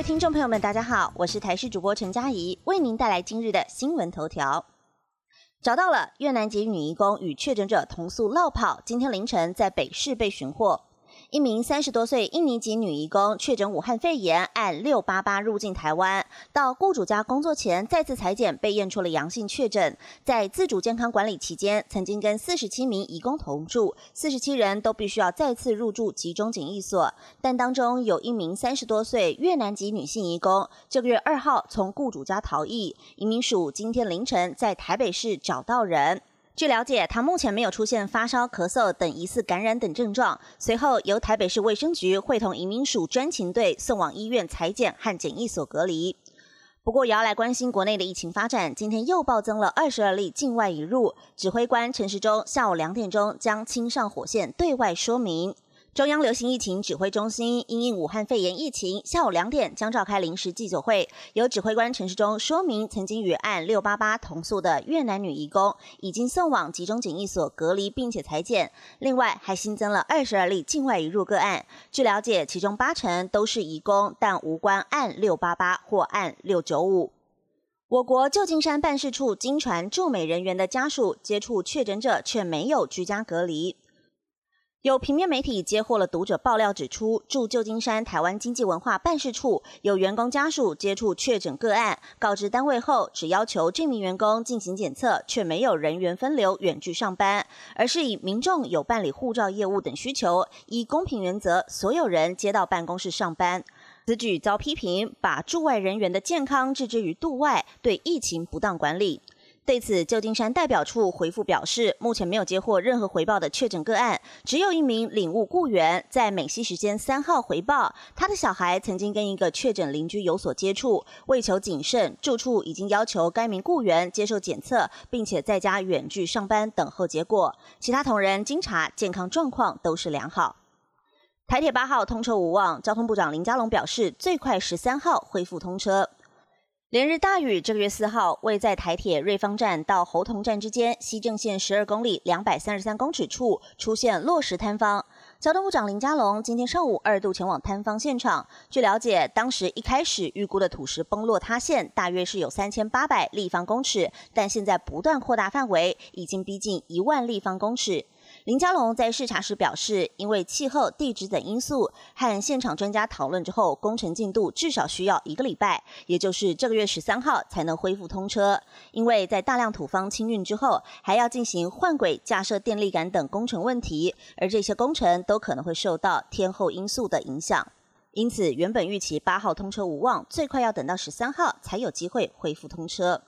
位听众朋友们，大家好，我是台视主播陈佳怡，为您带来今日的新闻头条。找到了越南籍女义工与确诊者同宿落跑，今天凌晨在北市被寻获。一名三十多岁印尼籍女移工确诊武汉肺炎，按六八八入境台湾，到雇主家工作前再次裁检被验出了阳性确诊。在自主健康管理期间，曾经跟四十七名移工同住，四十七人都必须要再次入住集中检疫所。但当中有一名三十多岁越南籍女性移工，这个月二号从雇主家逃逸，移民署今天凌晨在台北市找到人。据了解，他目前没有出现发烧、咳嗽等疑似感染等症状。随后由台北市卫生局会同移民署专勤队送往医院裁剪和检疫所隔离。不过，也要来关心国内的疫情发展。今天又暴增了二十二例境外移入，指挥官陈时中下午两点钟将亲上火线对外说明。中央流行疫情指挥中心因应武汉肺炎疫情，下午两点将召开临时记者会，由指挥官陈时中说明，曾经与案六八八同宿的越南女移工已经送往集中检疫所隔离，并且裁剪。另外，还新增了二十二例境外移入个案。据了解，其中八成都是移工，但无关案六八八或案六九五。我国旧金山办事处经传驻美人员的家属接触确诊者，却没有居家隔离。有平面媒体接获了读者爆料，指出驻旧金山台湾经济文化办事处有员工家属接触确诊个案，告知单位后，只要求这名员工进行检测，却没有人员分流远距上班，而是以民众有办理护照业务等需求，依公平原则，所有人接到办公室上班。此举遭批评，把驻外人员的健康置之于度外，对疫情不当管理。对此，旧金山代表处回复表示，目前没有接获任何回报的确诊个案，只有一名领务雇员在美西时间三号回报，他的小孩曾经跟一个确诊邻居有所接触，为求谨慎，住处已经要求该名雇员接受检测，并且在家远距上班等候结果。其他同仁经查，健康状况都是良好。台铁八号通车无望，交通部长林佳龙表示，最快十三号恢复通车。连日大雨，这个月四号，位在台铁瑞芳站到猴硐站之间西正线十二公里两百三十三公尺处出现落石坍方。交通部长林佳龙今天上午二度前往坍方现场。据了解，当时一开始预估的土石崩落塌陷大约是有三千八百立方公尺，但现在不断扩大范围，已经逼近一万立方公尺。林佳龙在视察时表示，因为气候、地质等因素，和现场专家讨论之后，工程进度至少需要一个礼拜，也就是这个月十三号才能恢复通车。因为在大量土方清运之后，还要进行换轨、架设电力杆等工程问题，而这些工程都可能会受到天候因素的影响。因此，原本预期八号通车无望，最快要等到十三号才有机会恢复通车。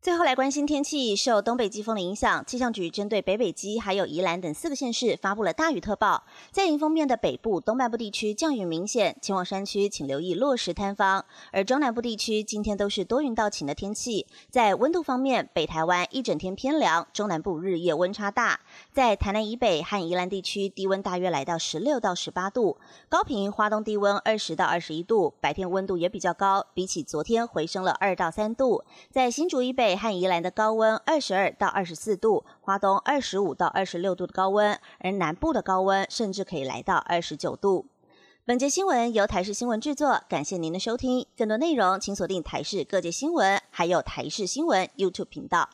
最后来关心天气，受东北季风的影响，气象局针对北北基还有宜兰等四个县市发布了大雨特报。在迎风面的北部、东半部地区降雨明显，前往山区请留意落石坍方。而中南部地区今天都是多云到晴的天气。在温度方面，北台湾一整天偏凉，中南部日夜温差大。在台南以北和宜兰地区，低温大约来到十六到十八度。高平、花东低温二十到二十一度，白天温度也比较高，比起昨天回升了二到三度。在新竹以北。北和宜兰的高温二十二到二十四度，华东二十五到二十六度的高温，而南部的高温甚至可以来到二十九度。本节新闻由台视新闻制作，感谢您的收听。更多内容请锁定台视各界新闻，还有台视新闻 YouTube 频道。